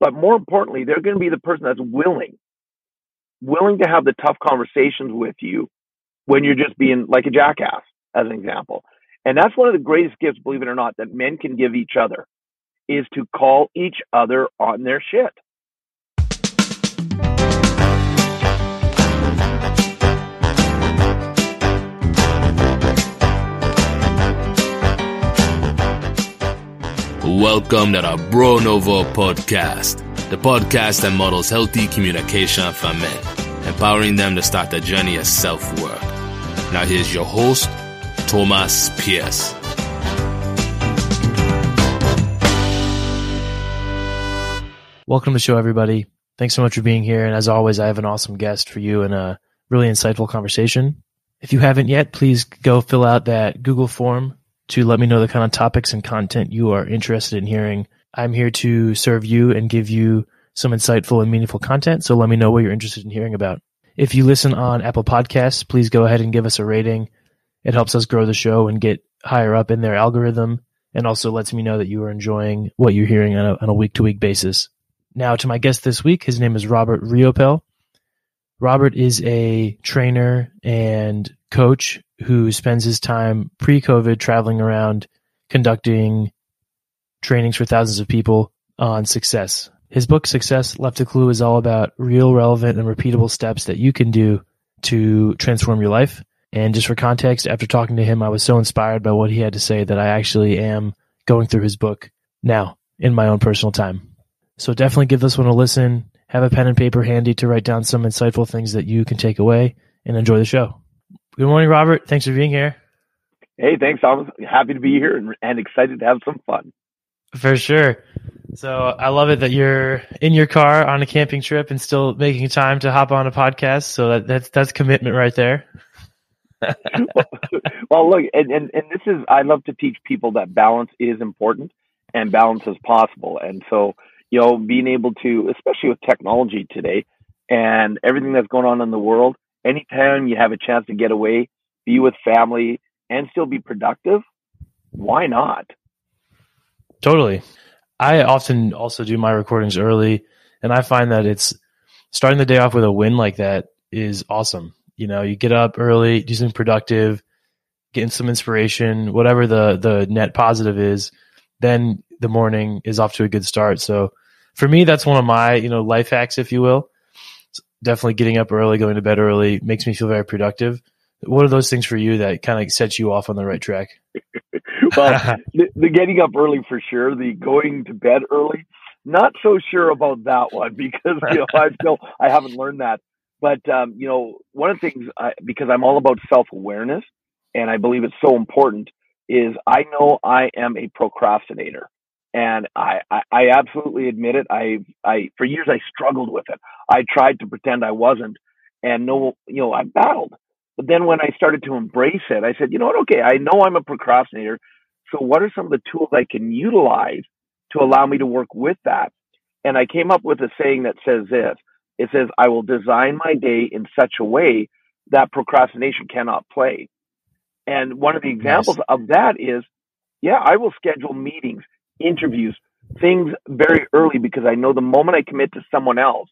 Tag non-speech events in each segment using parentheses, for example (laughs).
But more importantly, they're going to be the person that's willing, willing to have the tough conversations with you when you're just being like a jackass, as an example. And that's one of the greatest gifts, believe it or not, that men can give each other is to call each other on their shit. Welcome to the Bro Novo podcast, the podcast that models healthy communication for men, empowering them to start the journey of self work. Now, here's your host, Thomas Pierce. Welcome to the show, everybody. Thanks so much for being here. And as always, I have an awesome guest for you and a really insightful conversation. If you haven't yet, please go fill out that Google form to let me know the kind of topics and content you are interested in hearing. I'm here to serve you and give you some insightful and meaningful content. So let me know what you're interested in hearing about. If you listen on Apple Podcasts, please go ahead and give us a rating. It helps us grow the show and get higher up in their algorithm and also lets me know that you are enjoying what you're hearing on a, week to week basis. Now to my guest this week, his name is Robert Riopel. Robert is a trainer and coach who spends his time pre-COVID traveling around conducting trainings for thousands of people on success. His book Success Left a Clue is all about real, relevant, and repeatable steps that you can do to transform your life. And just for context, after talking to him, I was so inspired by what he had to say that I actually am going through his book now in my own personal time. So definitely give this one a listen. Have a pen and paper handy to write down some insightful things that you can take away and enjoy the show. Good morning, Robert. Thanks for being here. Hey, thanks. I was happy to be here and, and excited to have some fun. For sure. So I love it that you're in your car on a camping trip and still making time to hop on a podcast. So that, that's that's commitment right there. (laughs) well, look, and, and and this is I love to teach people that balance is important and balance is possible. And so, you know, being able to, especially with technology today and everything that's going on in the world, anytime you have a chance to get away, be with family, and still be productive, why not? Totally. I often also do my recordings early, and I find that it's starting the day off with a win like that is awesome. You know, you get up early, do something productive, getting some inspiration, whatever the the net positive is, then the morning is off to a good start. So for me, that's one of my, you know, life hacks, if you will definitely getting up early, going to bed early makes me feel very productive. What are those things for you that kind of sets you off on the right track? (laughs) well, (laughs) the, the, getting up early for sure. The going to bed early, not so sure about that one because you know I (laughs) still I haven't learned that. But um, you know, one of the things I, because I'm all about self awareness, and I believe it's so important, is I know I am a procrastinator and I, I, I absolutely admit it. I, I, for years I struggled with it. I tried to pretend I wasn't, and no, you know, I battled. But then when I started to embrace it, I said, you know what? Okay, I know I'm a procrastinator. So what are some of the tools I can utilize to allow me to work with that? And I came up with a saying that says this. It says, I will design my day in such a way that procrastination cannot play. And one of the examples nice. of that is, yeah, I will schedule meetings interviews, things very early because I know the moment I commit to someone else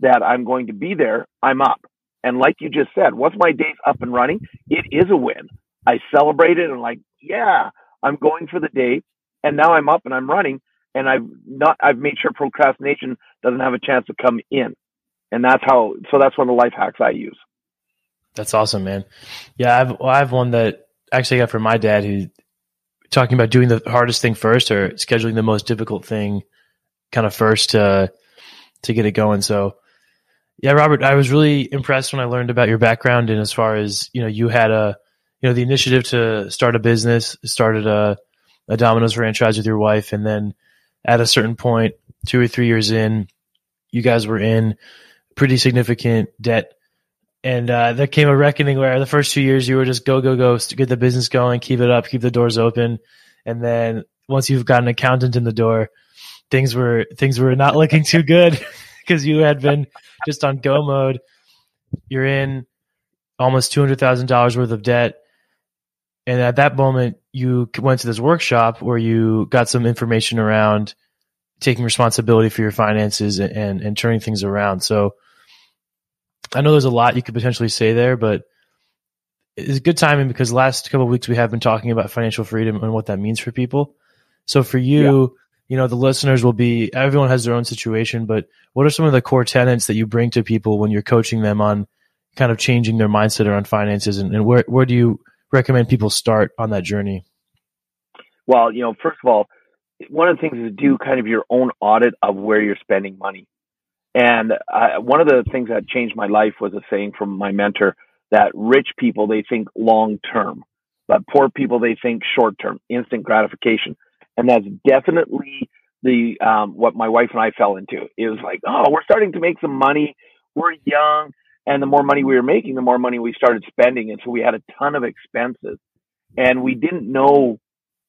that I'm going to be there, I'm up. And like you just said, once my day's up and running, it is a win. I celebrate it and like, yeah, I'm going for the day and now I'm up and I'm running and I've not, I've made sure procrastination doesn't have a chance to come in. And that's how, so that's one of the life hacks I use. That's awesome, man. Yeah. I've, well, I have one that actually got from my dad who talking about doing the hardest thing first or scheduling the most difficult thing kind of first to to get it going. So yeah, Robert, I was really impressed when I learned about your background and as far as, you know, you had a you know, the initiative to start a business, started a a Domino's franchise with your wife and then at a certain point, two or three years in, you guys were in pretty significant debt and uh, there came a reckoning where the first two years you were just go go go get the business going, keep it up, keep the doors open, and then once you've got an accountant in the door, things were things were not looking too good (laughs) because you had been just on go mode. You're in almost two hundred thousand dollars worth of debt, and at that moment you went to this workshop where you got some information around taking responsibility for your finances and, and, and turning things around. So I know there's a lot you could potentially say there, but it's good timing because the last couple of weeks we have been talking about financial freedom and what that means for people. So for you, yeah. you know, the listeners will be everyone has their own situation, but what are some of the core tenets that you bring to people when you're coaching them on kind of changing their mindset around finances and, and where where do you recommend people start on that journey? Well, you know, first of all, one of the things is do kind of your own audit of where you're spending money. And one of the things that changed my life was a saying from my mentor that rich people, they think long term, but poor people, they think short term, instant gratification. And that's definitely the, um, what my wife and I fell into. It was like, oh, we're starting to make some money. We're young. And the more money we were making, the more money we started spending. And so we had a ton of expenses and we didn't know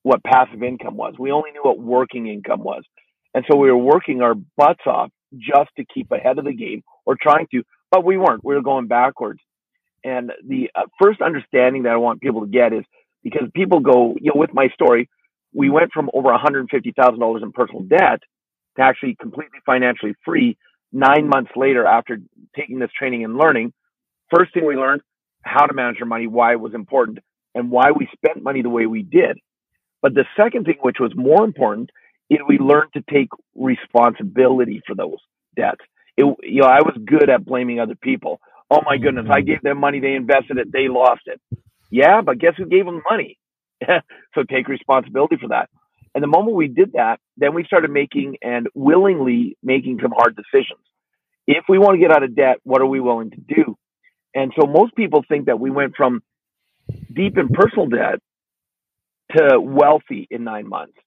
what passive income was. We only knew what working income was. And so we were working our butts off just to keep ahead of the game or trying to, but we weren't. We were going backwards. And the uh, first understanding that I want people to get is because people go, you know, with my story, we went from over $150,000 in personal debt to actually completely financially free nine months later after taking this training and learning. First thing we learned how to manage our money, why it was important, and why we spent money the way we did. But the second thing, which was more important, we learned to take responsibility for those debts. It, you know, I was good at blaming other people. Oh my goodness, I mm-hmm. gave them money, they invested it, they lost it. Yeah, but guess who gave them money? (laughs) so take responsibility for that. And the moment we did that, then we started making and willingly making some hard decisions. If we want to get out of debt, what are we willing to do? And so most people think that we went from deep in personal debt to wealthy in nine months.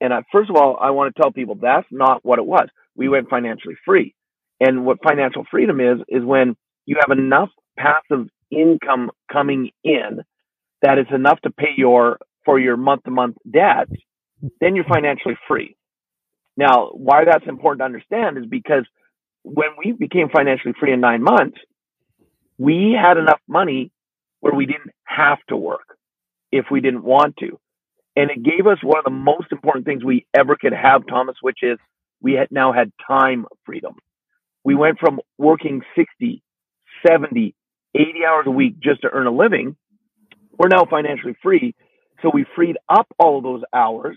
And I, first of all, I want to tell people that's not what it was. We mm-hmm. went financially free. And what financial freedom is, is when you have enough passive income coming in that is enough to pay your, for your month to month debt, then you're financially free. Now, why that's important to understand is because when we became financially free in nine months, we had enough money where we didn't have to work if we didn't want to. And it gave us one of the most important things we ever could have, Thomas, which is we had now had time freedom. We mm-hmm. went from working 60, 70, 80 hours a week just to earn a living. We're now financially free. So we freed up all of those hours.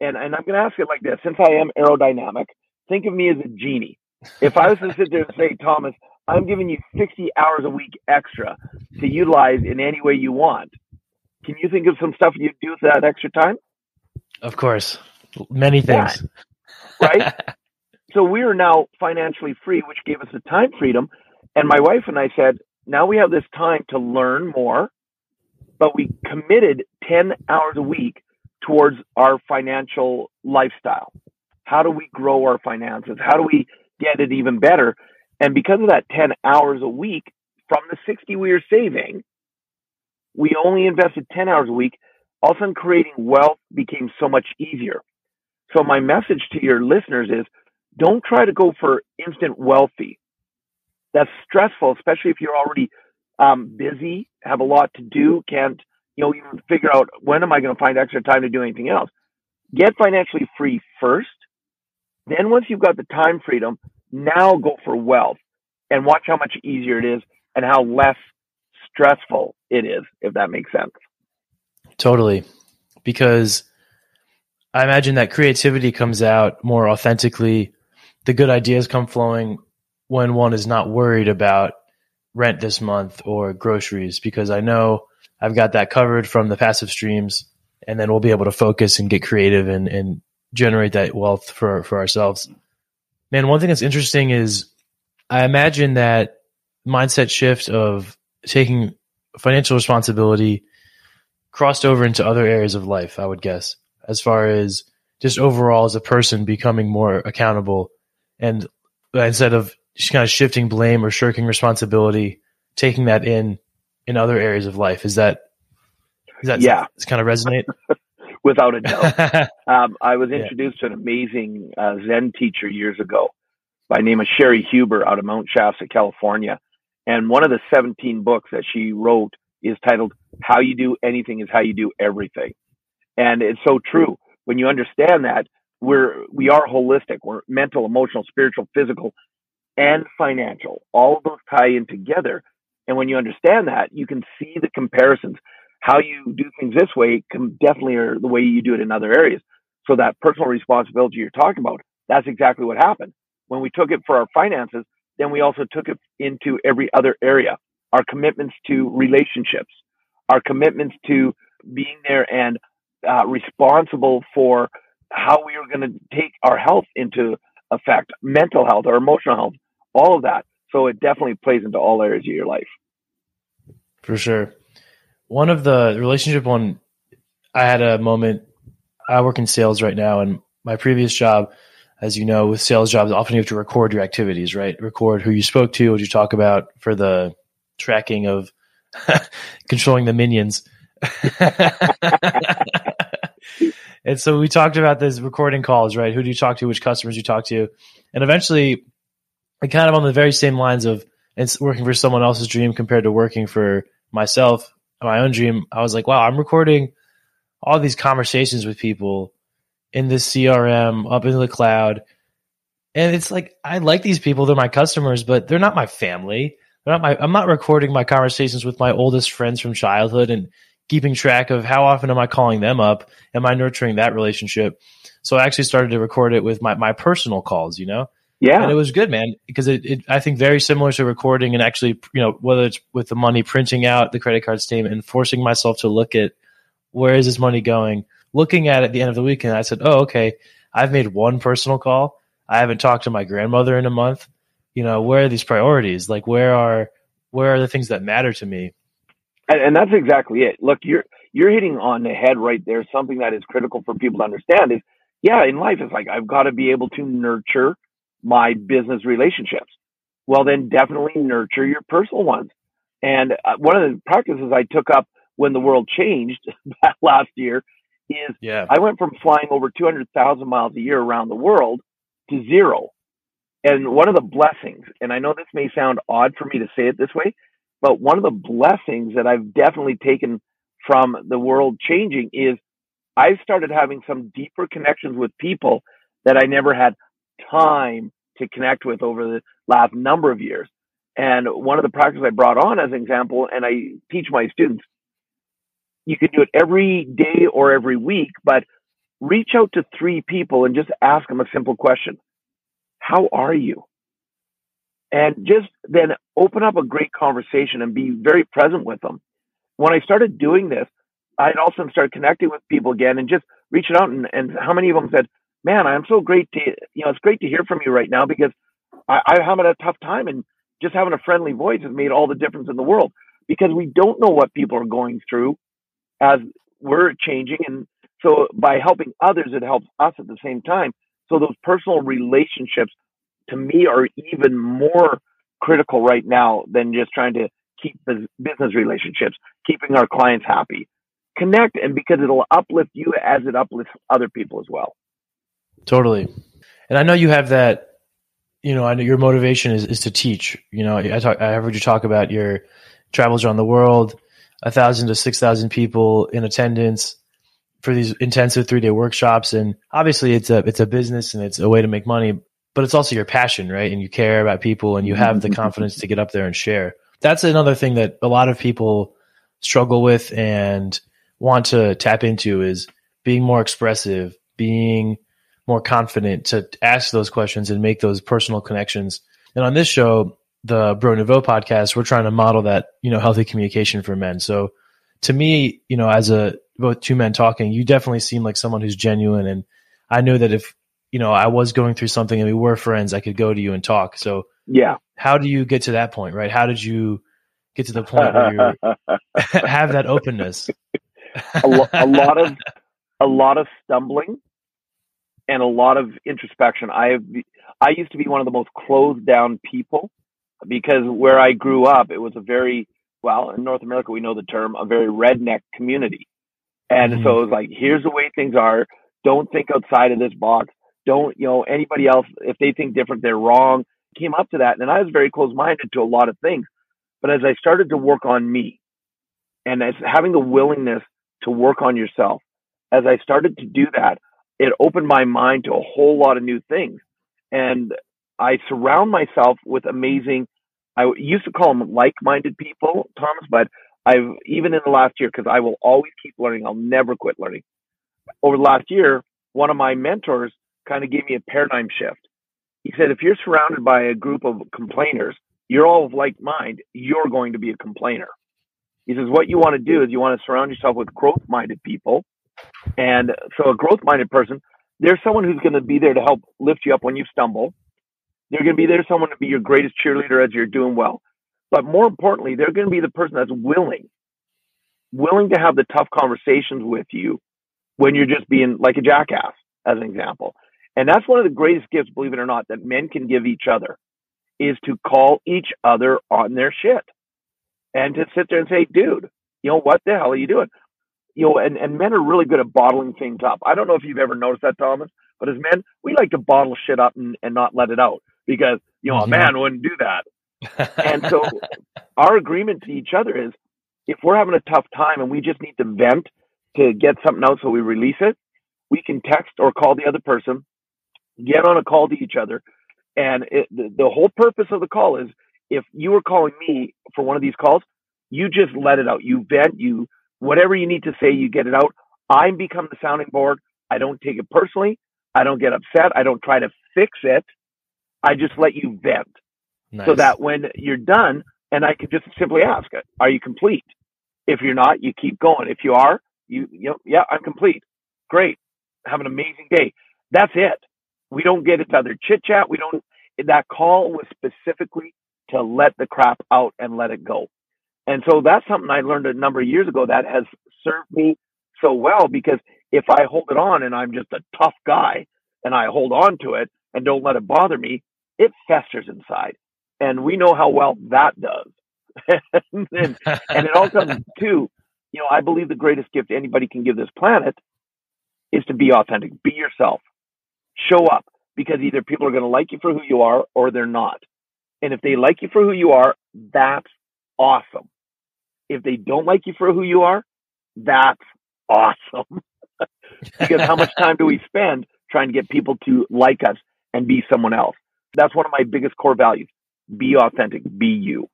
And, and I'm going to ask it like this since I am aerodynamic, think of me as a genie. If I was to sit there and say, Thomas, I'm giving you 60 hours a week extra to utilize in any way you want, can you think of some stuff you'd do with that extra time? Of course, many things. Yeah. Right. (laughs) so we are now financially free, which gave us the time freedom. And my wife and I said, now we have this time to learn more, but we committed 10 hours a week towards our financial lifestyle. How do we grow our finances? How do we get it even better? And because of that 10 hours a week from the 60 we are saving, we only invested 10 hours a week. All of a sudden, creating wealth became so much easier. So, my message to your listeners is don't try to go for instant wealthy. That's stressful, especially if you're already um, busy, have a lot to do, can't, you know, even figure out when am I going to find extra time to do anything else. Get financially free first. Then, once you've got the time freedom, now go for wealth and watch how much easier it is and how less stressful it is, if that makes sense. Totally. Because I imagine that creativity comes out more authentically. The good ideas come flowing when one is not worried about rent this month or groceries because I know I've got that covered from the passive streams and then we'll be able to focus and get creative and, and generate that wealth for, for ourselves. Man, one thing that's interesting is I imagine that mindset shift of taking financial responsibility crossed over into other areas of life, I would guess, as far as just overall as a person becoming more accountable and instead of just kind of shifting blame or shirking responsibility, taking that in in other areas of life. Is that is that yeah. It's kind of resonate? (laughs) (laughs) Without a doubt. um, I was introduced yeah. to an amazing uh, Zen teacher years ago by name of Cheri Huber out of Mount Shasta, California. And one of the 17 books that she wrote is titled How You Do Anything is How You Do Everything. And it's so true. When you understand that, we're we are holistic. We're mental, emotional, spiritual, physical, and financial. All of those tie in together. And when you understand that, you can see the comparisons. How you do things this way can definitely are the way you do it in other areas. So that personal responsibility you're talking about, that's exactly what happened. When we took it for our finances, then we also took it into every other area. Our commitments to relationships, our commitments to being there and uh, responsible for how we are going to take our health into effect, mental health, our emotional health, all of that. So it definitely plays into all areas of your life. For sure. One of the relationship one, I had a moment. I work in sales right now, and my previous job, as you know, with sales jobs, often you have to record your activities, right? Record who you spoke to, what you talk about for the tracking of (laughs) controlling the minions. (laughs) and so we talked about this recording calls, right? Who do you talk to? Which customers you talk to? And eventually, kind of on the very same lines of it's working for someone else's dream compared to working for myself, my own dream. I was like, wow, I'm recording all these conversations with people in this CRM up in the cloud. And it's like, I like these people. They're my customers, but they're not my family. They're not my, I'm not recording my conversations with my oldest friends from childhood and keeping track of how often am I calling them up? Am I nurturing that relationship? So I actually started to record it with my, my personal calls, you know? Yeah. And it was good, man, because it, it, I think very similar to recording and actually, you know, whether it's with the money printing out the credit card statement and forcing myself to look at where is this money going, looking at it at the end of the week. And I said, oh, okay, I've made one personal call. I haven't talked to my grandmother in a month. You know, where are these priorities? Like, where are, where are the things that matter to me? And, and that's exactly it. Look, you're, you're hitting on the head right there. Something that is critical for people to understand is, yeah, in life, it's like, I've got to be able to nurture my business relationships. Well, then definitely nurture your personal ones. And uh, one of the practices I took up when the world changed (laughs) last year is yeah. I went from flying over 200,000 miles a year around the world to zero. And one of the blessings, and I know this may sound odd for me to say it this way, but one of the blessings that I've definitely taken from the world changing is I started having some deeper connections with people that I never had time to connect with over the last number of years. And one of the practices I brought on as an example, and I teach my students, you can do it every day or every week, but reach out to three people and just ask them a simple question. How are you? And just then open up a great conversation and be very present with them. When I started doing this, I'd also start connecting with people again and just reaching out and, and how many of them said, man, I'm so great to, you know, it's great to hear from you right now because I, I'm having a tough time and just having a friendly voice has made all the difference in the world because we don't know what people are going through as we're changing. And so by helping others, it helps us at the same time. So those personal relationships to me are even more critical right now than just trying to keep the business relationships, keeping our clients happy. Connect and because it'll uplift you as it uplifts other people as well. Totally. And I know you have that, you know, I know your motivation is, is to teach. You know, I talk, I heard you talk about your travels around the world, a thousand to six thousand people in attendance for these intensive three day workshops. And obviously it's a, it's a business and it's a way to make money, but it's also your passion, right? And you care about people and you have the confidence to get up there and share. That's another thing that a lot of people struggle with and want to tap into is being more expressive, being more confident to ask those questions and make those personal connections. And on this show, the Bro Nouveau podcast, we're trying to model that, you know, healthy communication for men. So to me, you know, as a both two men talking, you definitely seem like someone who's genuine. And I know that if, you know, I was going through something and we were friends, I could go to you and talk. So yeah, how do you get to that point, right? How did you get to the point where you (laughs) have that openness? a, lo- a lot of, a lot of stumbling and a lot of introspection. I have, I used to be one of the most closed down people because where I grew up, it was a very, well, in North America, we know the term, a very redneck community. And mm-hmm. so it was like, here's the way things are. Don't think outside of this box. Don't, you know, anybody else, if they think different, they're wrong. Came up to that. And I was very close minded to a lot of things. But as I started to work on me and as having the willingness to work on yourself, as I started to do that, it opened my mind to a whole lot of new things. And I surround myself with amazing, I used to call them like minded people, Thomas, but I've even in the last year, because I will always keep learning, I'll never quit learning. Over the last year, one of my mentors kind of gave me a paradigm shift. He said, if you're surrounded by a group of complainers, you're all of like mind, you're going to be a complainer. He says, what you want to do is you want to surround yourself with growth minded people. And so a growth minded person, there's someone who's going to be there to help lift you up when you stumble. They're going to be there, someone to be your greatest cheerleader as you're doing well. But more importantly, they're going to be the person that's willing, willing to have the tough conversations with you when you're just being like a jackass, as an example. And that's one of the greatest gifts, believe it or not, that men can give each other is to call each other on their shit and to sit there and say, dude, you know, what the hell are you doing? You know, and, and men are really good at bottling things up. I don't know if you've ever noticed that, Thomas, but as men, we like to bottle shit up and, and not let it out because, you know, mm-hmm. a man wouldn't do that. and so (laughs) our agreement to each other is if we're having a tough time and we just need to vent to get something out so we release it, we can text or call the other person, get on a call to each other, and it, the, the whole purpose of the call is if you were calling me for one of these calls, you just let it out. You vent, you whatever you need to say, you get it out. I become the sounding board. I don't take it personally. I don't get upset. I don't try to fix it. I just let you vent. Nice. So that when you're done, and I can just simply ask, are you complete? If you're not, you keep going. If you are, you, you know, yeah, I'm complete. Great. Have an amazing day. That's it. We don't get into other chit chat. We don't, that call was specifically to let the crap out and let it go. And so that's something I learned a number of years ago that has served me so well because if I hold it on and I'm just a tough guy and I hold on to it and don't let it bother me, it festers inside. And we know how well that does. (laughs) and, and it all comes (laughs) to, you know, I believe the greatest gift anybody can give this planet is to be authentic, be yourself show up because either people are going to like you for who you are or they're not. And if they like you for who you are, that's awesome. If they don't like you for who you are, that's awesome. (laughs) because how much time do we spend trying to get people to like us and be someone else? That's one of my biggest core values. Be authentic, be you.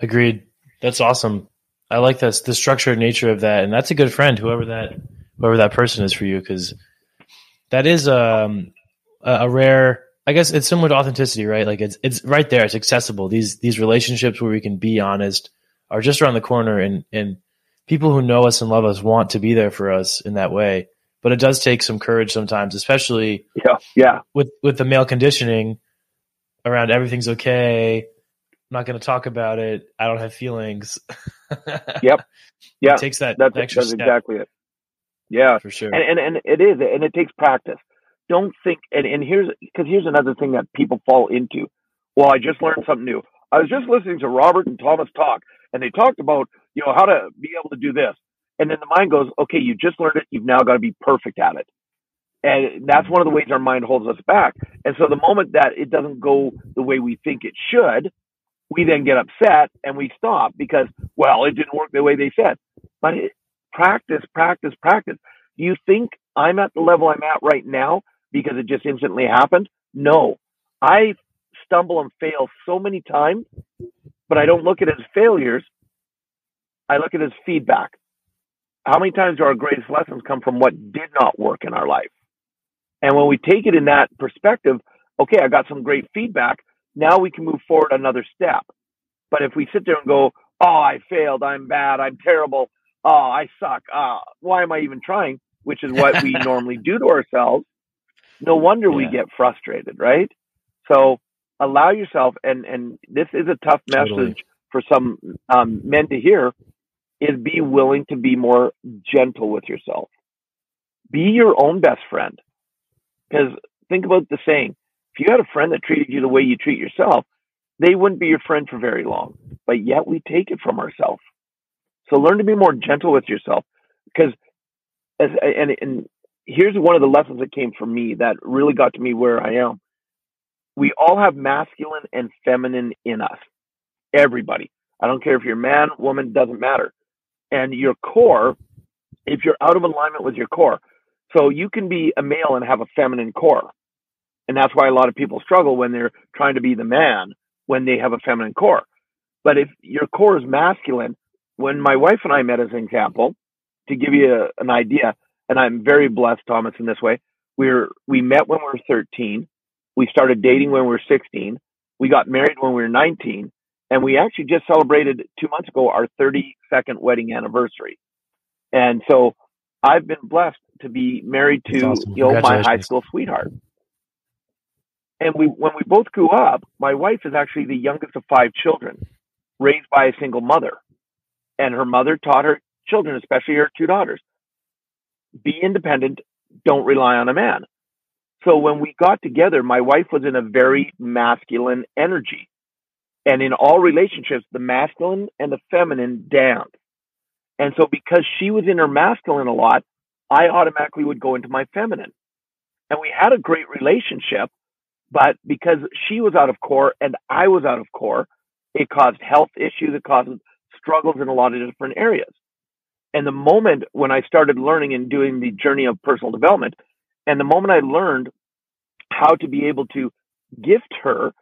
Agreed. That's awesome. I like this the structured nature of that, and that's a good friend, whoever that whoever that person is for you, because that is um, a rare. I guess it's similar to authenticity, right? Like it's it's right there. It's accessible. These these relationships where we can be honest are just around the corner, and and people who know us and love us want to be there for us in that way. But it does take some courage sometimes, especially yeah, yeah, with with the male conditioning around everything's okay. I'm not going to talk about it. I don't have feelings. (laughs) yep. Yeah. It takes that, that's, extra that's step. exactly it. Yeah, for sure. And, and and it is, and it takes practice. Don't think, and and here's because here's another thing that people fall into. Well, I just learned something new. I was just listening to Robert and Thomas talk, and they talked about you know how to be able to do this, and then the mind goes, okay, you just learned it. You've now got to be perfect at it. And that's one of the ways our mind holds us back. And so the moment that it doesn't go the way we think it should, we then get upset and we stop because, well, it didn't work the way they said. But it, practice, practice, practice. Do you think I'm at the level I'm at right now because it just instantly happened? No. I stumble and fail so many times, but I don't look at it as failures. I look at it as feedback. How many times do our greatest lessons come from what did not work in our life? And when we take it in that perspective, okay, I got some great feedback. Now we can move forward another step. But if we sit there and go, oh, I failed, I'm bad, I'm terrible, oh, I suck. Uh, why am I even trying? Which is what we (laughs) normally do to ourselves. No wonder yeah. we get frustrated, right? So allow yourself, and, and this is a tough message totally. for some um, men to hear, is be willing to be more gentle with yourself. Be your own best friend. Because think about the saying, if you had a friend that treated you the way you treat yourself, they wouldn't be your friend for very long. But yet we take it from ourselves. So learn to be more gentle with yourself because as and and here's one of the lessons that came from me that really got to me where I am. We all have masculine and feminine in us. Everybody. I don't care if you're man, woman, doesn't matter. And your core, if you're out of alignment with your core. So you can be a male and have a feminine core. And that's why a lot of people struggle when they're trying to be the man when they have a feminine core. But if your core is masculine, when my wife and I met as an example, to give you a, an idea, and I'm very blessed, Thomas, in this way, we're, we met when we were 13. We started dating when we were 16. We got married when we were 19. And we actually just celebrated two months ago our 32nd wedding anniversary. And so I've been blessed to be married to awesome. you know my high school sweetheart. And we when we both grew up, my wife is actually the youngest of five children, raised by a single mother. And her mother taught her children, especially her two daughters, be independent, don't rely on a man. So when we got together, my wife was in a very masculine energy. And in all relationships, the masculine and the feminine dance. And so because she was in her masculine a lot, I automatically would go into my feminine. And we had a great relationship, but because she was out of core and I was out of core, it caused health issues, it caused struggles in a lot of different areas. And the moment when I started learning and doing the journey of personal development, and the moment I learned how to be able to gift her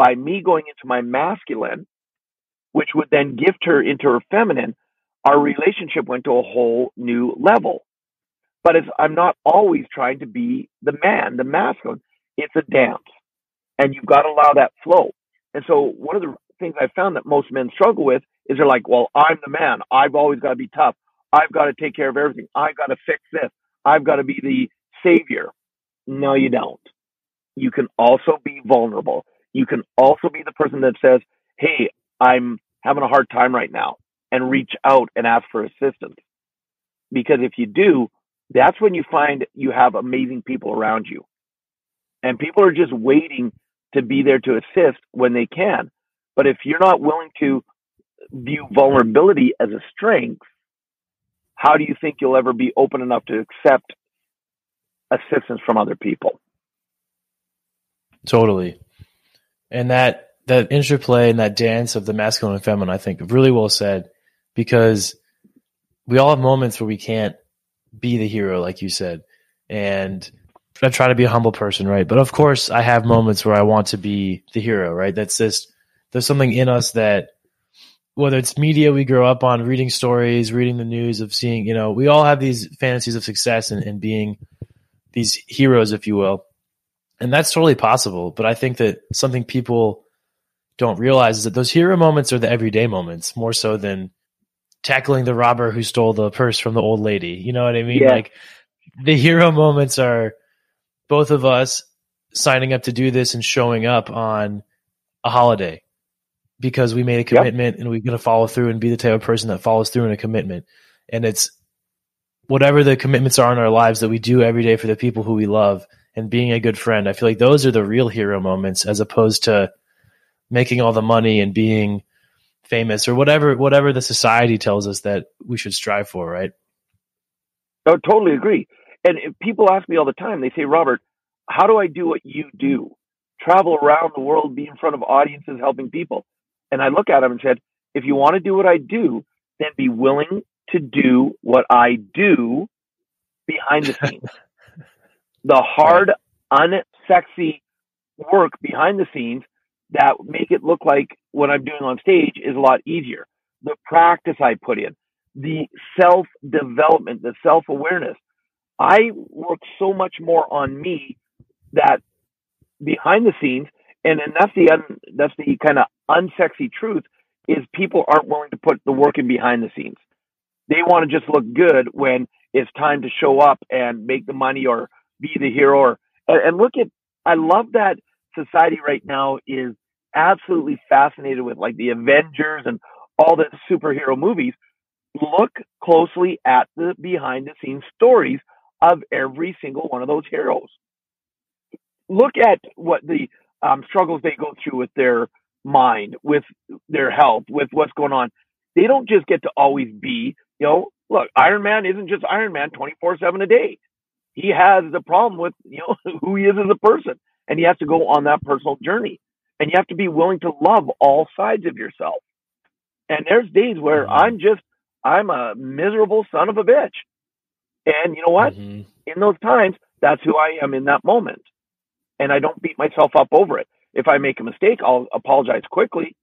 by me going into my masculine, which would then gift her into her feminine, our relationship went to a whole new level. But it's, I'm not always trying to be the man, the masculine. It's a dance, and you've got to allow that flow. And so, one of the things I found that most men struggle with is they're like, "Well, I'm the man. I've always got to be tough. I've got to take care of everything. I've got to fix this. I've got to be the savior." No, you don't. You can also be vulnerable. You can also be the person that says, Hey, I'm having a hard time right now and reach out and ask for assistance. Because if you do, that's when you find you have amazing people around you. And people are just waiting to be there to assist when they can. But if you're not willing to view vulnerability as a strength, how do you think you'll ever be open enough to accept assistance from other people? Totally. And that that interplay and that dance of the masculine and feminine, I think, really well said, because we all have moments where we can't be the hero, like you said, and I try to be a humble person, right? But of course, I have moments where I want to be the hero, right? That's just there's something in us that whether it's media we grow up on, reading stories, reading the news, of seeing, you know, we all have these fantasies of success and, and being these heroes, if you will. And that's totally possible. But I think that something people don't realize is that those hero moments are the everyday moments more so than tackling the robber who stole the purse from the old lady. You know what I mean? Yeah. Like the hero moments are both of us signing up to do this and showing up on a holiday because we made a commitment yep. and we're going to follow through and be the type of person that follows through in a commitment. And it's whatever the commitments are in our lives that we do every day for the people who we love and being a good friend. I feel like those are the real hero moments as opposed to making all the money and being famous or whatever whatever the society tells us that we should strive for, right? I totally agree. And people ask me all the time, they say, Robert, how do I do what you do? Travel around the world, be in front of audiences, helping people. And I look at them and said, if you want to do what I do, then be willing to do what I do behind the scenes. (laughs) the hard, unsexy work behind the scenes that make it look like what I'm doing on stage is a lot easier. The practice I put in, the self development, the self awareness. I work so much more on me that behind the scenes, and, and that's the un, that's the kind of unsexy truth is people aren't willing to put the work in behind the scenes. They want to just look good when it's time to show up and make the money or be the hero. Or, and, look at, I love that society right now is absolutely fascinated with like the Avengers and all the superhero movies. Look closely at the behind the scenes stories of every single one of those heroes. Look at what the um, struggles they go through with their mind, with their health, with what's going on. They don't just get to always be, you know, look, Iron Man isn't just Iron Man 24 7 a day. He has the problem with, you know, (laughs) who he is as a person and he has to go on that personal journey. And you have to be willing to love all sides of yourself. And there's days where I'm just, I'm a miserable son of a bitch. And you know what? Mhm. In those times, that's who I am in that moment. And I don't beat myself up over it. If I make a mistake, I'll apologize quickly.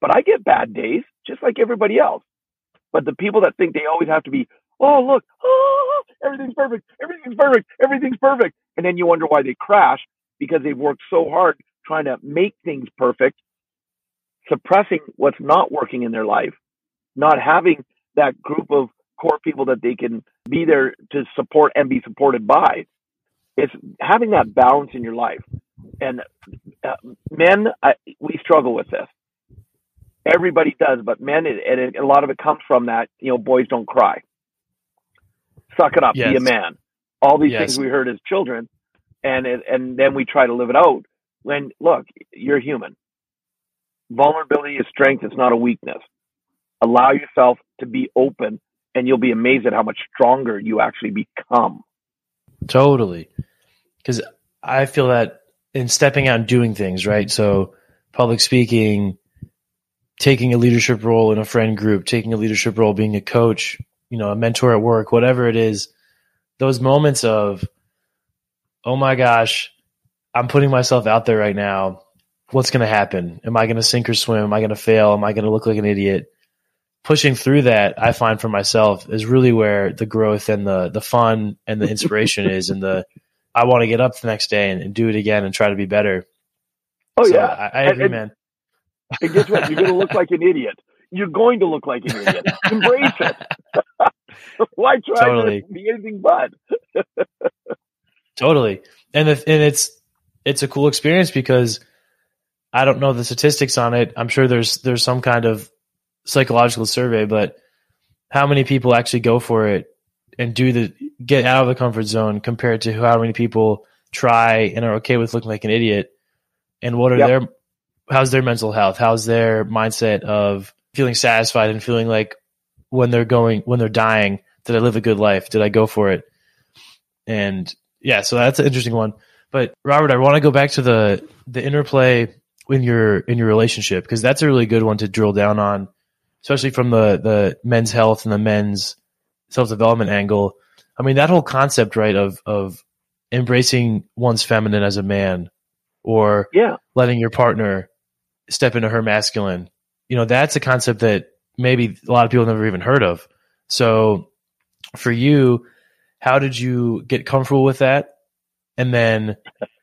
But I get bad days just like everybody else. But the people that think they always have to be, oh, look, oh, everything's perfect, everything's perfect, everything's perfect. And then you wonder why they crash because they've worked so hard trying to make things perfect, suppressing what's not working in their life, not having that group of core people that they can be there to support and be supported by. It's having that balance in your life. And uh, men, I, we struggle with this. Everybody does, but men, and a lot of it comes from that, you know, boys don't cry. Suck it up, be a man. All these Yes. things we heard as children, and it, and then we try to live it out. When look, you're human. Vulnerability is strength; it's not a weakness. Allow yourself to be open, and you'll be amazed at how much stronger you actually become. Totally. Because I feel that in stepping out and doing things, right? So, public speaking, taking a leadership role in a friend group, taking a leadership role, being a coach, you know, a mentor at work, whatever it is, those moments of, oh my gosh, I'm putting myself out there right now. What's going to happen? Am I going to sink or swim? Am I going to fail? Am I going to look like an idiot? Pushing through that, I find for myself is really where the growth and the the fun and the inspiration is, and the I want to get up the next day and, and do it again and try to be better. Oh So yeah, I, I agree, and- man. and guess what? You're going to look like an idiot. You're going to look like an idiot. (laughs) Embrace it. (laughs) Why try Totally. to be anything but? (laughs) Totally. And the, and it's it's a cool experience because I don't know the statistics on it. I'm sure there's there's some kind of psychological survey, but how many people actually go for it and do the get out of the comfort zone compared to how many people try and are okay with looking like an idiot? And what are Yep. their how's their mental health? How's their mindset of feeling satisfied and feeling like when they're going when they're dying, did I live a good life? Did I go for it? And yeah, so that's an interesting one. But Robert, I want to go back to the the interplay in your in your relationship because that's a really good one to drill down on, especially from the the men's health and the men's self development angle. I mean, that whole concept, right, of of embracing one's feminine as a man, or Yeah. letting your partner step into her masculine. You know, that's a concept that maybe a lot of people never even heard of. So for you, how did you get comfortable with that? And then,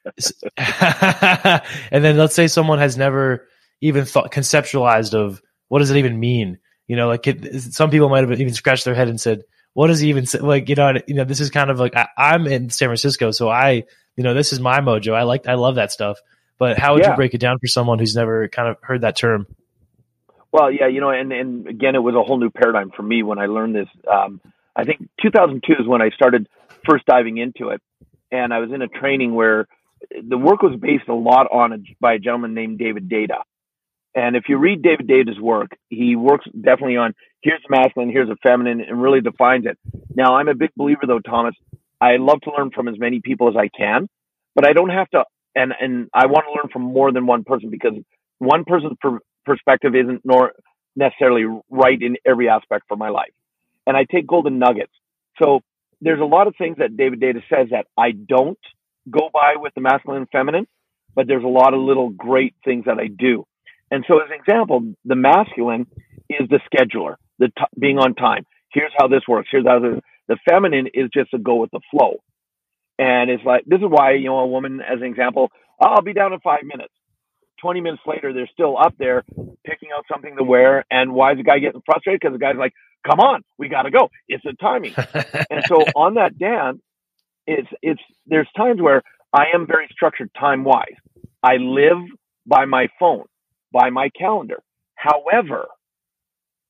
(laughs) and then let's say someone has never even thought conceptualized of what does it even mean? You know, like it, some people might have even scratched their head and said, what does he even say? Like, you know, you know, this is kind of like, I, I'm in San Francisco. So I, you know, this is my mojo. I like, I love that stuff. But how would you break it down for someone who's never kind of heard that term? Well, yeah, you know, and, and again, it was a whole new paradigm for me when I learned this. Um, I think 2002 is when I started first diving into it. And I was in a training where the work was based a lot on a, by a gentleman named David Deida. And if you read David Deida's work, he works definitely on here's the masculine, here's the feminine, and really defines it. Now, I'm a big believer, though, Thomas. I love to learn from as many people as I can, but I don't have to. And and I want to learn from more than one person because one person's per, perspective isn't nor necessarily right in every aspect for my life. And I take golden nuggets. So there's a lot of things that David Deida says that I don't go by with the masculine and feminine, but there's a lot of little great things that I do. And so, as an example, the masculine is the scheduler, the t- being on time. Here's how this works. Here's how this. The feminine is just to go with the flow. And it's like this is why you know a woman, as an example, "Oh, I'll be down in five minutes. Twenty minutes later, they're still up there picking out something to wear. And why is the guy getting frustrated? Because the guy's like, "Come on, we got to go. It's the timing." (laughs) and so on that dance, it's it's there's times where I am very structured time wise. I live by my phone, by my calendar. However,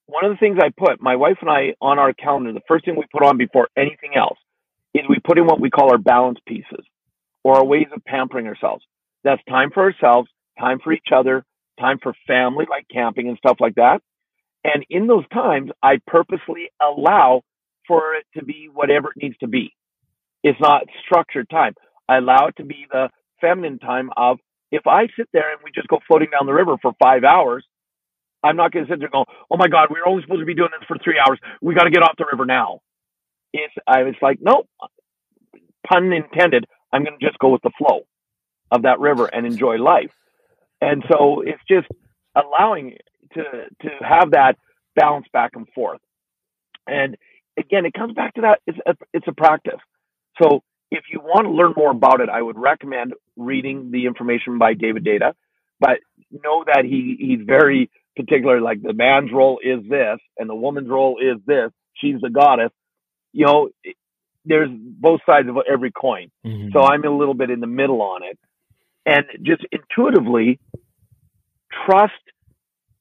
one of the things I put my wife and I on our calendar, the first thing we put on before anything else is we put in what we call our balance pieces or our ways of pampering ourselves. That's time for ourselves, time for each other, time for family like camping and stuff like that. And in those times, I purposely allow for it to be whatever it needs to be. It's not structured time. I allow it to be the feminine time of if I sit there and we just go floating down the river for five hours, I'm not going to sit there going, oh my God, we are only supposed to be doing this for three hours. We got to get off the river now. it's, I was like, no, pun intended. I'm going to just go with the flow of that river and enjoy life. And so it's just allowing to to have that balance back and forth. And again, it comes back to that. It's a, it's a practice. So if you want to learn more about it, I would recommend reading the information by David Deida, But know that he he's very particular. Like the man's role is this, and the woman's role is this. She's the goddess. You know, there's both sides of every coin. Mm-hmm. So I'm a little bit in the middle on it, and just intuitively trust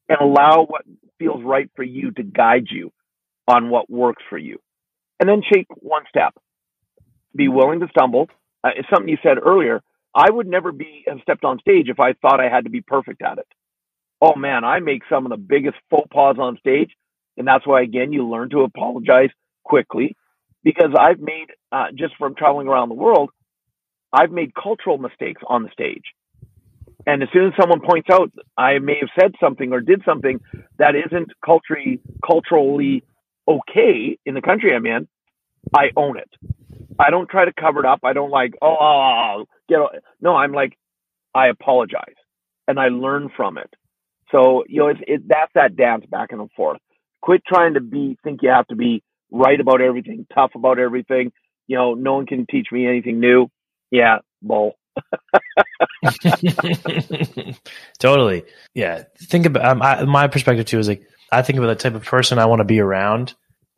and allow what feels right for you to guide you on what works for you. And then take one step. Be willing to stumble. Uh, it's something you said earlier. I would never be have stepped on stage if I thought I had to be perfect at it. Oh man, I make some of the biggest faux pas on stage, and that's why again you learn to apologize quickly because I've made uh, just from traveling around the world, I've made cultural mistakes on the stage. And as soon as someone points out I may have said something or did something that isn't culturally culturally okay in the country I'm in, I own it. I don't try to cover it up. I don't like, oh, ah, ah, ah, get no. I'm like, I apologize and I learn from it. So you know, it's it, that's that dance back and forth. Quit trying to be think you have to be right about everything, tough about everything. You know, no one can teach me anything new. Yeah, bull. (laughs) totally. Yeah. Think about um, I, my perspective too is like I think about the type of person I want to be around,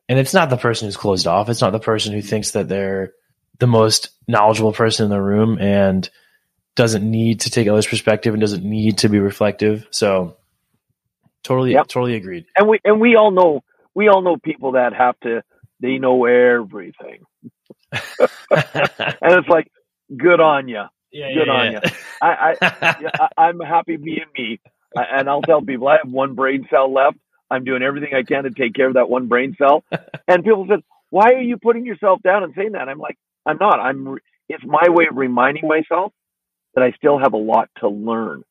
and it's not the person who's closed off. It's not the person who thinks that they're the most knowledgeable person in the room and doesn't need to take others' perspective and doesn't need to be reflective. So, totally, yep. totally agreed. And we and we all know we all know people that have to they know everything, (laughs) and it's like good on you yeah, good yeah, on yeah. you. I, I, (laughs) I, am happy being me, and I'll tell people I have one brain cell left. I'm doing everything I can to take care of that one brain cell. (laughs) and people said, "Why are you putting yourself down and saying that?" I'm like, "I'm not. I'm. It's my way of reminding myself that I still have a lot to learn,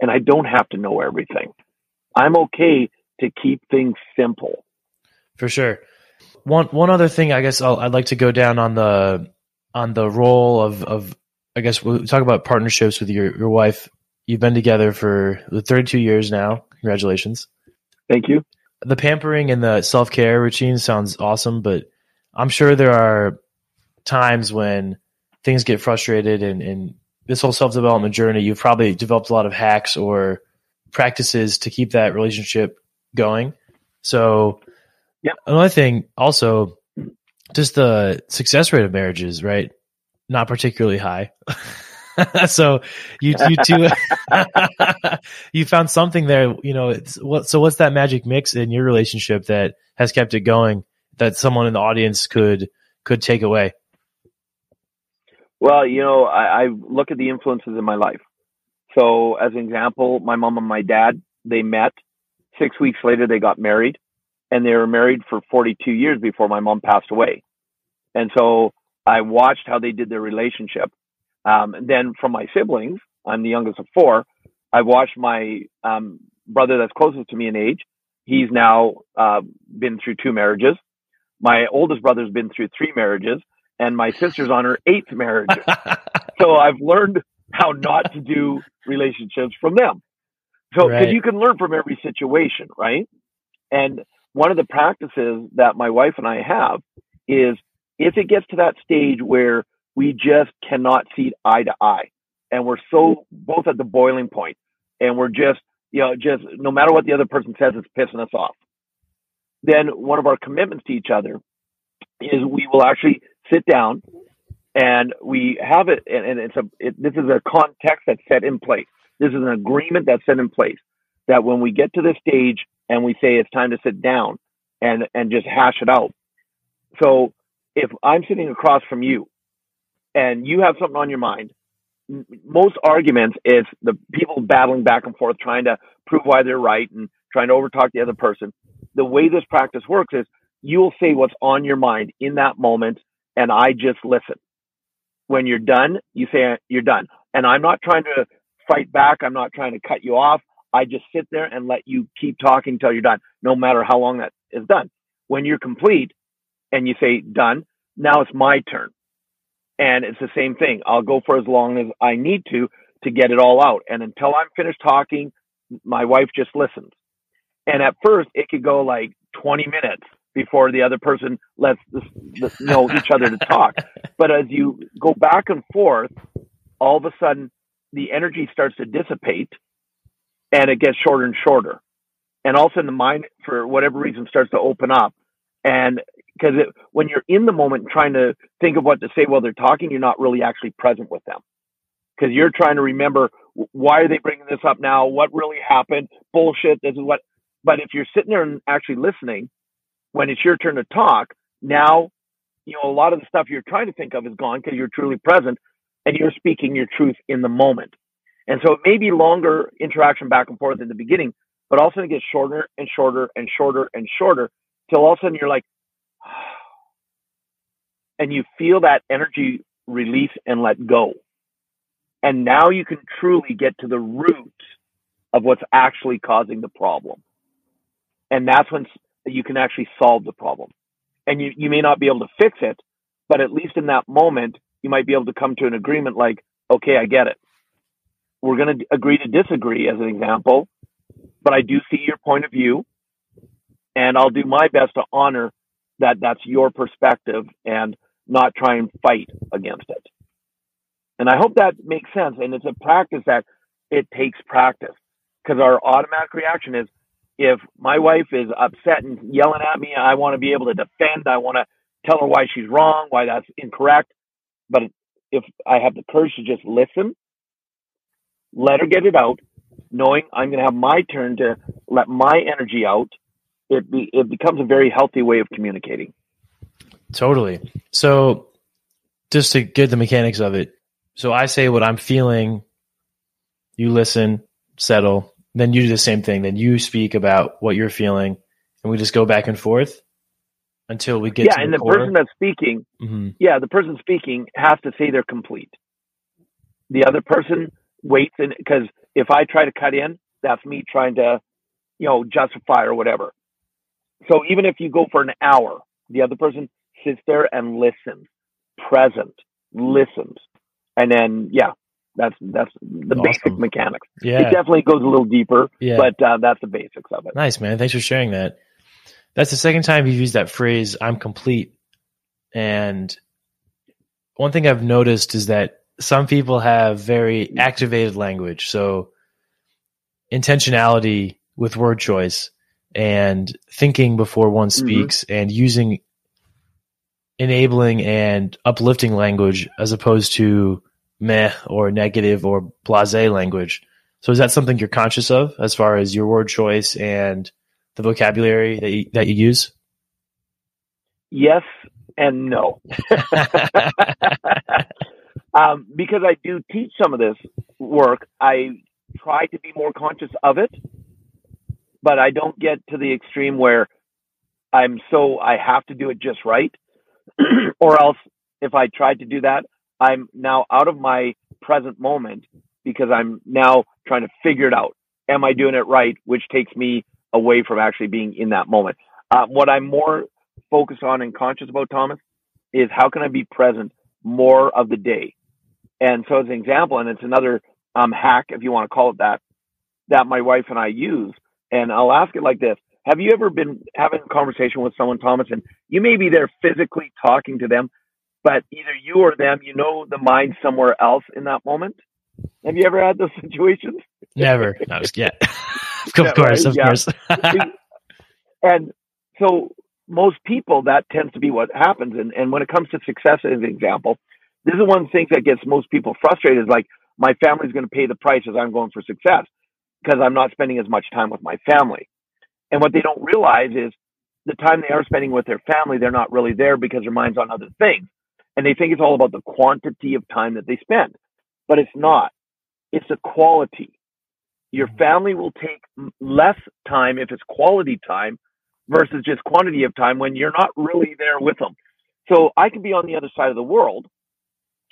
and I don't have to know everything. I'm okay to keep things simple." For sure. One one other thing, I guess i would like to go down on the on the role of of I guess we'll talk about partnerships with your, your wife. You've been together for 32 years now. Congratulations. Thank you. The pampering and the self care routine sounds awesome, but I'm sure there are times when things get frustrated and, and this whole self development journey, you've probably developed a lot of hacks or practices to keep that relationship going. So, yeah. Another thing, also, just the success rate of marriages, right? Not particularly high. (laughs) so you you two (laughs) you found something there. You know, what? So what's that magic mix in your relationship that has kept it going? That someone in the audience could could take away. Well, you know, I, I look at the influences in my life. So, as an example, my mom and my dad they met. Six weeks later, they got married, and they were married for 42 years before my mom passed away. And so I watched how they did their relationship. Um, and then from my siblings, I'm the youngest of four. I watched my um, brother that's closest to me in age. He's now uh, been through two marriages. My oldest brother's been through three marriages, and my sister's on her eighth marriage. (laughs) so I've learned how not to do relationships from them. So, because right. you can learn from every situation, right? And one of the practices that my wife and I have is if it gets to that stage where we just cannot see eye to eye and we're so both at the boiling point and we're just, you know, just no matter what the other person says, it's pissing us off. Then one of our commitments to each other is we will actually sit down and we have it. And, it's a, it, this is a context that's set in place. This is an agreement that's set in place that when we get to this stage and we say it's time to sit down and, and just hash it out. So if I'm sitting across from you and you have something on your mind, most arguments is the people battling back and forth trying to prove why they're right and trying to overtalk the other person. The way this practice works is you'll say what's on your mind in that moment and I just listen. When you're done, you say you're done. And I'm not trying to fight back. I'm not trying to cut you off. I just sit there and let you keep talking until you're done, no matter how long that is done. When you're complete, and you say done. Now it's my turn. And it's the same thing. I'll go for as long as I need to to get it all out. And until I'm finished talking, my wife just listens. And at first, it could go like 20 minutes before the other person lets this, know each other to talk. (laughs) But as you go back and forth, all of a sudden the energy starts to dissipate and it gets shorter and shorter. And all of a sudden the mind, for whatever reason, starts to open up. And because when you're in the moment trying to think of what to say while they're talking, you're not really actually present with them. Because you're trying to remember why are they bringing this up now? What really happened? Bullshit. This is what. But if you're sitting there and actually listening, when it's your turn to talk, now, you know, a lot of the stuff you're trying to think of is gone because you're truly present and you're speaking your truth in the moment. And so it may be longer interaction back and forth in the beginning, but also it gets shorter and shorter and shorter and shorter till all of a sudden you're like, (sighs) and you feel that energy release and let go. And now you can truly get to the root of what's actually causing the problem. And that's when you can actually solve the problem. And you, you may not be able to fix it, but at least in that moment, you might be able to come to an agreement like, okay, I get it. We're going to agree to disagree as an example, but I do see your point of view and I'll do my best to honor that that's your perspective and not try and fight against it. And I hope that makes sense. And it's a practice that it takes practice because our automatic reaction is if my wife is upset and yelling at me, I want to be able to defend. I want to tell her why she's wrong, why that's incorrect. But if I have the courage to just listen, let her get it out, knowing I'm going to have my turn to let my energy out, it be, it becomes a very healthy way of communicating. Totally. So, just to get the mechanics of it, so I say what I'm feeling, you listen, settle, then you do the same thing. Then you speak about what you're feeling, and we just go back and forth until we get. Yeah, and the, the person that's speaking, mm-hmm. yeah, the person speaking has to say they're complete. The other person waits, and because if I try to cut in, that's me trying to, you know, justify or whatever. So even if you go for an hour, the other person sits there and listens, present, listens, and then yeah, that's that's the awesome. basic mechanics. Yeah, it definitely goes a little deeper, yeah. but uh, that's the basics of it. Nice man, thanks for sharing that. That's the second time you've used that phrase. I'm complete, and one thing I've noticed is that some people have very activated language, so intentionality with word choice and thinking before one mm-hmm. speaks mm-hmm. and using enabling and uplifting language as opposed to meh or negative or blase language. So is that something you're conscious of as far as your word choice and the vocabulary that you, that you use? Yes and no. (laughs) um, because I do teach some of this work, I try to be more conscious of it, but I don't get to the extreme where I'm so I have to do it just right. (clears throat) or else if I tried to do that, I'm now out of my present moment because I'm now trying to figure it out. Am I doing it right? Which takes me away from actually being in that moment. Uh, what I'm more focused on and conscious about, Thomas, is how can I be present more of the day? And so, as an example, and it's another um, hack, if you want to call it that, that my wife and I use. And I'll ask it like this have you ever been having a conversation with someone, Thomas, and you may be there physically talking to them, but either you or them, you know the mind somewhere else in that moment? Have you ever had those (laughs) situations? Never. (laughs) No, yeah. (laughs) of yeah, course, right? of yeah. course. and so most people, that tends to be what happens. And, and when it comes to success, as an example, this is one of the things that gets most people frustrated is like, my family's going to pay the price as I'm going for success because I'm not spending as much time with my family. And what they don't realize is the time they are spending with their family, they're not really there because their mind's on other things. And they think it's all about the quantity of time that they spend, but it's not. It's a quality. Your mm-hmm. family will take less time if it's quality time versus just quantity of time when you're not really there with them. So I could be on the other side of the world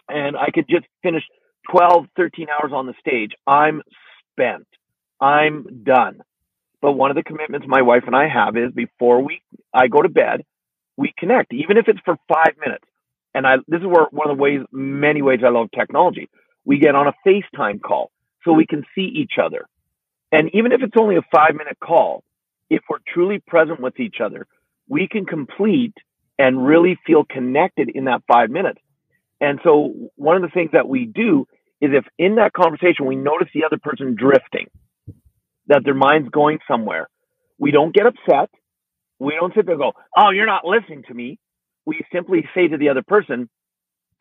and I could just finish 12, 13 hours on the stage. I'm spent. I'm done. But one of the commitments my wife and I have is before we I go to bed, we connect, even if it's for five minutes. And I, this is where one of the ways, many ways I love technology. We get on a FaceTime call so we can see each other. And even if it's only a five minute call, if we're truly present with each other, we can complete and really feel connected in that five minutes. And so one of the things that we do is if in that conversation we notice the other person drifting, that their mind's going somewhere, we don't get upset. We don't sit there and go, Oh, you're not listening to me. We simply say to the other person,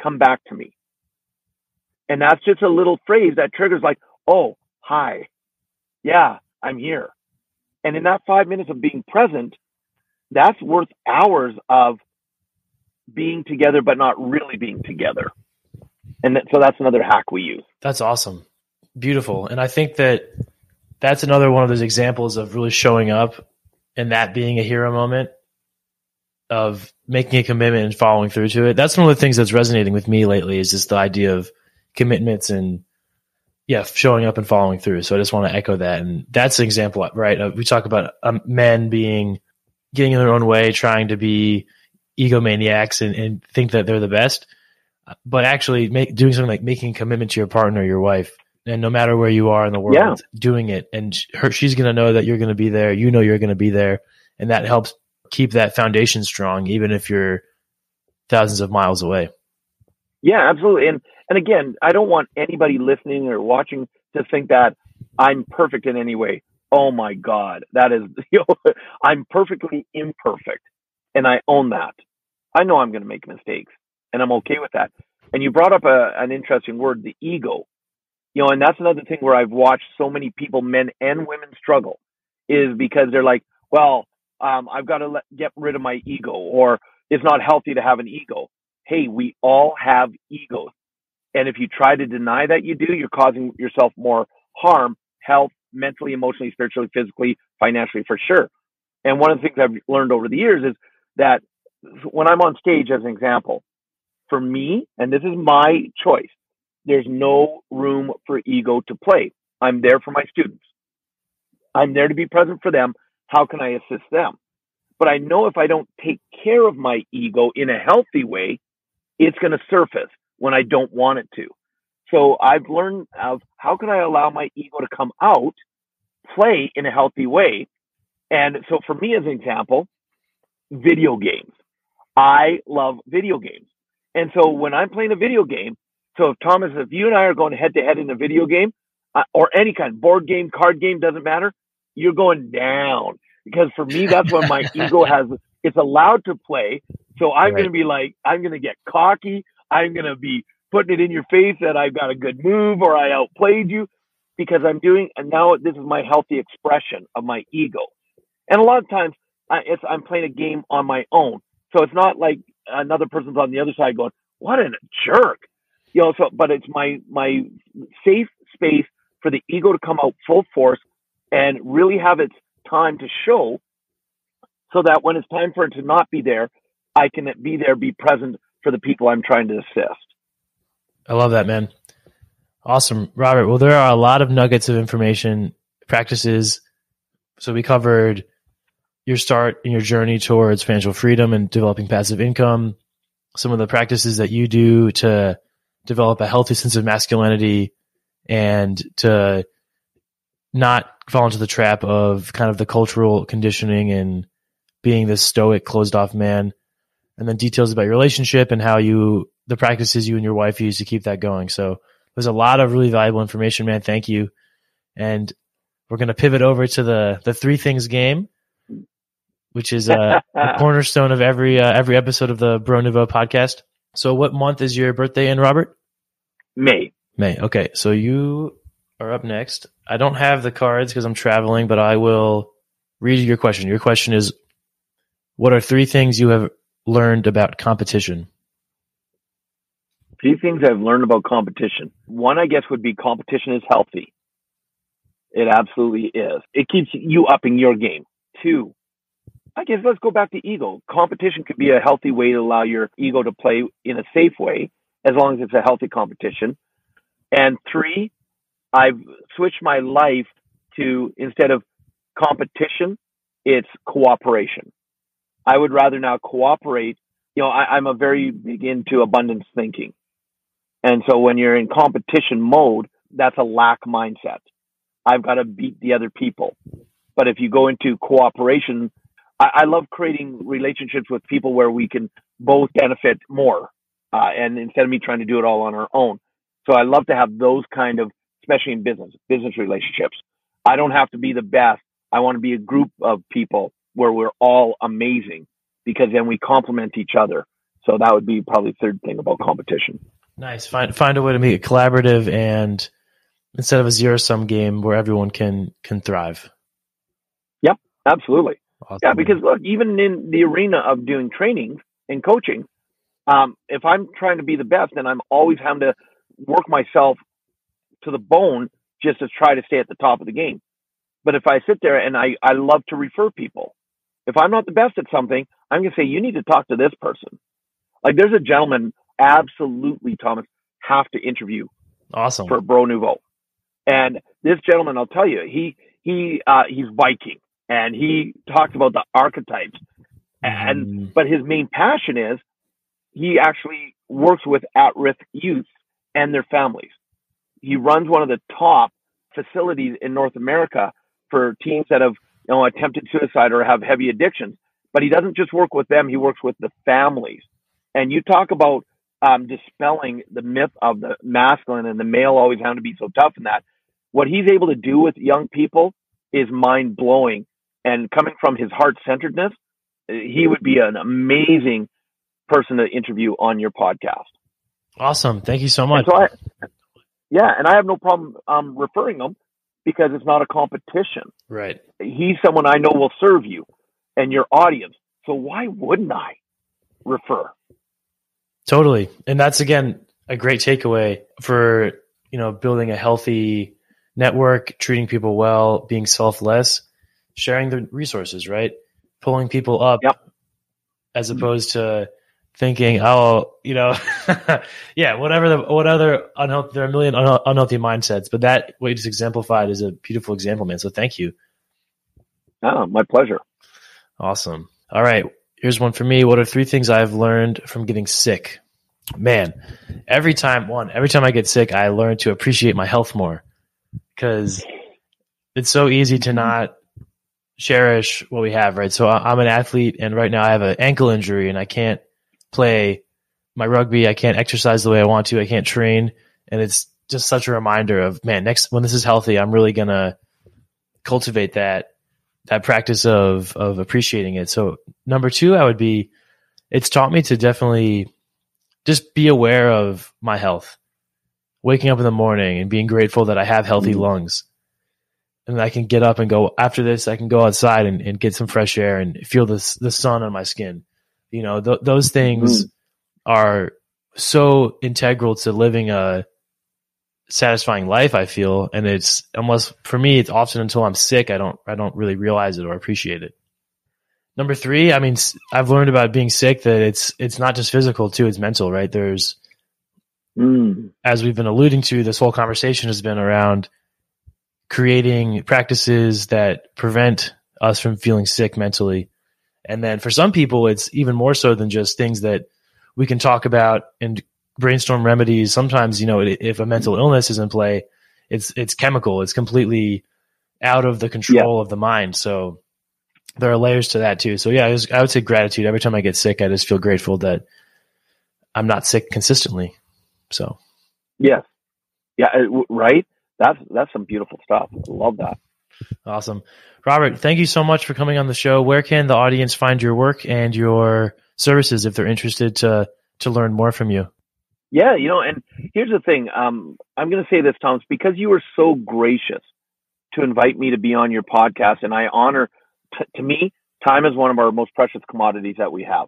come back to me. And that's just a little phrase that triggers like, Oh, hi. Yeah, I'm here. And in that five minutes of being present, that's worth hours of being together, but not really being together. And that, so that's another hack we use. That's awesome. Beautiful. And I think that that's another one of those examples of really showing up and that being a hero moment of making a commitment and following through to it. That's one of the things that's resonating with me lately is just the idea of commitments and yeah, showing up and following through. So I just want to echo that. And that's an example, right? Uh, we talk about um, men being getting in their own way, trying to be egomaniacs and, and think that they're the best, but actually make, doing something like making a commitment to your partner, your wife, and no matter where you are in the world, yeah. doing it. And her, she's going to know that you're going to be there. You know, you're going to be there. And that helps keep that foundation strong, even if you're thousands of miles away. Yeah, absolutely. And, and again, I don't want anybody listening or watching to think that I'm perfect in any way. Oh my God. That is, (laughs) you know, I'm perfectly imperfect and I own that. I know I'm going to make mistakes and I'm okay with that. And you brought up a, an interesting word, the ego. You know, and that's another thing where I've watched so many people, men and women, struggle is because they're like, well, um, I've got to let, get rid of my ego, or it's not healthy to have an ego. Hey, we all have egos. And if you try to deny that you do, you're causing yourself more harm, health, mentally, emotionally, spiritually, physically, financially, for sure. And one of the things I've learned over the years is that when I'm on stage, as an example, for me, and this is my choice, there's no room for ego to play. I'm there for my students. I'm there to be present for them. How can I assist them? But I know if I don't take care of my ego in a healthy way, it's going to surface when I don't want it to. So I've learned of how can I allow my ego to come out, play in a healthy way. And so for me, as an example, video games. I love video games. And so when I'm playing a video game, so if Thomas, if you and I are going head to head in a video game uh, or any kind, board game, card game, doesn't matter, you're going down. Because for me, that's when my (laughs) ego has, it's allowed to play. So I'm right. going to be like, I'm going to get cocky. I'm going to be putting it in your face that I've got a good move or I outplayed you because I'm doing, and now this is my healthy expression of my ego. And a lot of times I, it's, I'm playing a game on my own. So it's not like another person's on the other side going, what a jerk you know, so, but it's my, my safe space for the ego to come out full force and really have its time to show so that when it's time for it to not be there, I can be there, be present for the people I'm trying to assist. I love that, man. Awesome. Robert, well, there are a lot of nuggets of information, practices. So we covered your start and your journey towards financial freedom and developing passive income, some of the practices that you do to develop a healthy sense of masculinity and to not fall into the trap of kind of the cultural conditioning and being this stoic, closed off man. And then details about your relationship and how you, the practices you and your wife use to keep that going. So there's a lot of really valuable information, man. Thank you. And we're going to pivot over to the, the three things game, which is a, (laughs) a cornerstone of every, uh, every episode of the Bro Nouveau podcast. So what month is your birthday in, Robert? May. May. Okay. So you are up next. I don't have the cards because I'm traveling, but I will read your question. Your question is What are three things you have learned about competition? Three things I've learned about competition. One, I guess, would be competition is healthy. It absolutely is. It keeps you upping your game. Two, I guess let's go back to ego. Competition could be a healthy way to allow your ego to play in a safe way as long as it's a healthy competition. And three, I've switched my life to instead of competition, it's cooperation. I would rather now cooperate. You know, I, I'm a very big into abundance thinking. And so when you're in competition mode, that's a lack mindset. I've got to beat the other people. But if you go into cooperation, I, I love creating relationships with people where we can both benefit more. Uh, and instead of me trying to do it all on our own. So I love to have those kind of, especially in business, business relationships. I don't have to be the best. I want to be a group of people where we're all amazing because then we complement each other. So that would be probably the third thing about competition. Nice. Find find a way to make it collaborative and instead of a zero sum game where everyone can can thrive. Yep, absolutely. Awesome. Yeah, because look, even in the arena of doing training and coaching, um, if I'm trying to be the best, then I'm always having to work myself to the bone just to try to stay at the top of the game. But if I sit there and I, I love to refer people, if I'm not the best at something, I'm going to say, you need to talk to this person. Like there's a gentleman, absolutely, Thomas, have to interview. Awesome. For Bro Nouveau. And this gentleman, I'll tell you, he, he, uh, he's Viking and he talks about the archetypes. And, mm. but his main passion is he actually works with at risk youth and their families. He runs one of the top facilities in North America for teens that have you know attempted suicide or have heavy addictions. But he doesn't just work with them; he works with the families. And you talk about um, dispelling the myth of the masculine and the male always having to be so tough in that. What he's able to do with young people is mind blowing. And coming from his heart centeredness, he would be an amazing person to interview on your podcast. Awesome. Thank you so much. So I, yeah, and I have no problem um, referring him because it's not a competition. Right. He's someone I know will serve you and your audience. So why wouldn't I refer? Totally. And that's again a great takeaway for, you know, building a healthy network, treating people well, being selfless, sharing the resources, right? Pulling people up yep. as opposed to thinking, oh, you know, (laughs) yeah, whatever the what other unhealthy there are a million unhealthy mindsets, but that what you just exemplified is a beautiful example, man. So thank you. Oh, my pleasure. Awesome. All right, here's one for me. What are three things I've learned from getting sick? Man, every time one, every time I get sick, I learn to appreciate my health more because it's so easy to mm-hmm. not cherish what we have, right? So I'm an athlete, and right now I have an ankle injury, and I can't play my rugby. I can't exercise the way I want to. I can't train. And it's just such a reminder of, man, next, when this is healthy, I'm really going to cultivate that, that practice of, of appreciating it. So number two, I would be, it's taught me to definitely just be aware of my health. Waking up in the morning and being grateful that I have healthy mm-hmm. lungs. And I can get up and go after this, I can go outside and, and get some fresh air and feel the the sun on my skin you know, th- those things mm. are so integral to living a satisfying life. I feel, and it's almost for me. It's often until I'm sick, I don't, I don't really realize it or appreciate it. Number three, I mean, I've learned about being sick that it's it's not just physical too; it's mental. Right? There's, mm. as we've been alluding to, this whole conversation has been around creating practices that prevent us from feeling sick mentally and then for some people, it's even more so than just things that we can talk about and brainstorm remedies. Sometimes, you know, if a mental illness is in play, it's it's chemical. It's completely out of the control yeah. of the mind. So there are layers to that too. So yeah, I, was, I would say gratitude. Every time I get sick, I just feel grateful that I'm not sick consistently. So yes, yeah, right. That's that's some beautiful stuff. I love that. Awesome. Robert, thank you so much for coming on the show. Where can the audience find your work and your services if they're interested to to learn more from you? Yeah, you know, and here's the thing. Um, I'm going to say this, Thomas, because you were so gracious to invite me to be on your podcast, and I honor. T- to me, time is one of our most precious commodities that we have,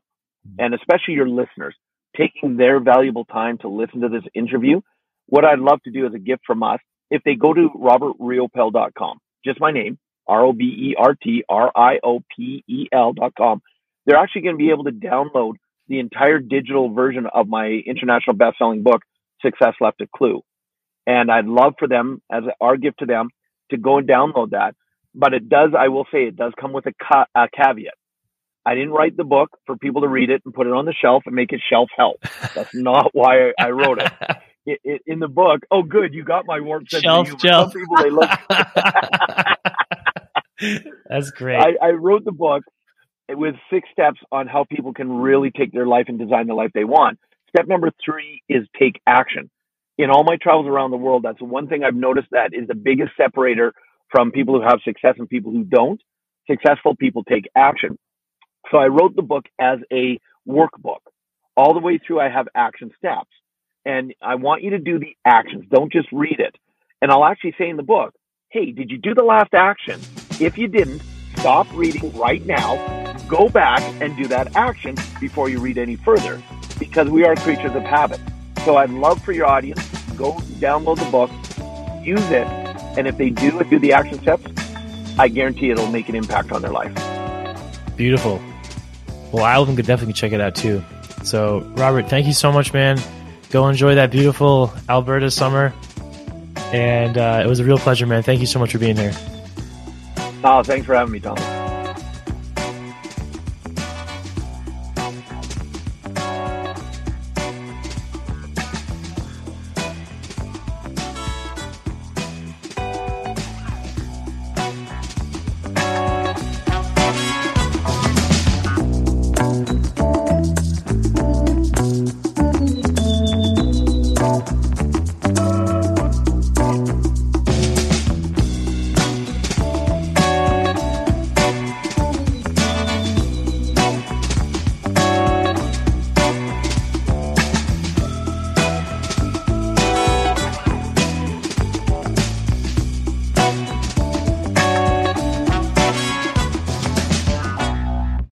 and especially your listeners taking their valuable time to listen to this interview. What I'd love to do as a gift from us, if they go to robertriopel.com, just my name, R O B E R T R I O P E L dot com. They're actually going to be able to download the entire digital version of my international best-selling book, Success Left a Clue. And I'd love for them, as our gift to them, to go and download that. But it does, I will say, it does come with a, ca- a caveat. I didn't write the book for people to read it and put it on the shelf and make it shelf help. That's not why I wrote it. (laughs) It, it. In the book, oh, good, you got my warm sense Shelf of humor. Some people they look. (laughs) That's great. I, I wrote the book with six steps on how people can really take their life and design the life they want. Step number three is take action. In all my travels around the world, that's one thing I've noticed that is the biggest separator from people who have success and people who don't. Successful people take action. So I wrote the book as a workbook. All the way through, I have action steps. And I want you to do the actions. Don't just read it. And I'll actually say in the book, hey, did you do the last action? If you didn't, stop reading right now, go back and do that action before you read any further because we are creatures of habit. So I'd love for your audience, go download the book, use it, and if they do do the action steps, I guarantee it'll make an impact on their life. Beautiful. Well, Alvin could definitely check it out too. So, Robert, thank you so much, man. Go enjoy that beautiful Alberta summer. And uh, it was a real pleasure, man. Thank you so much for being here. Oh, thanks for having me, Thomas.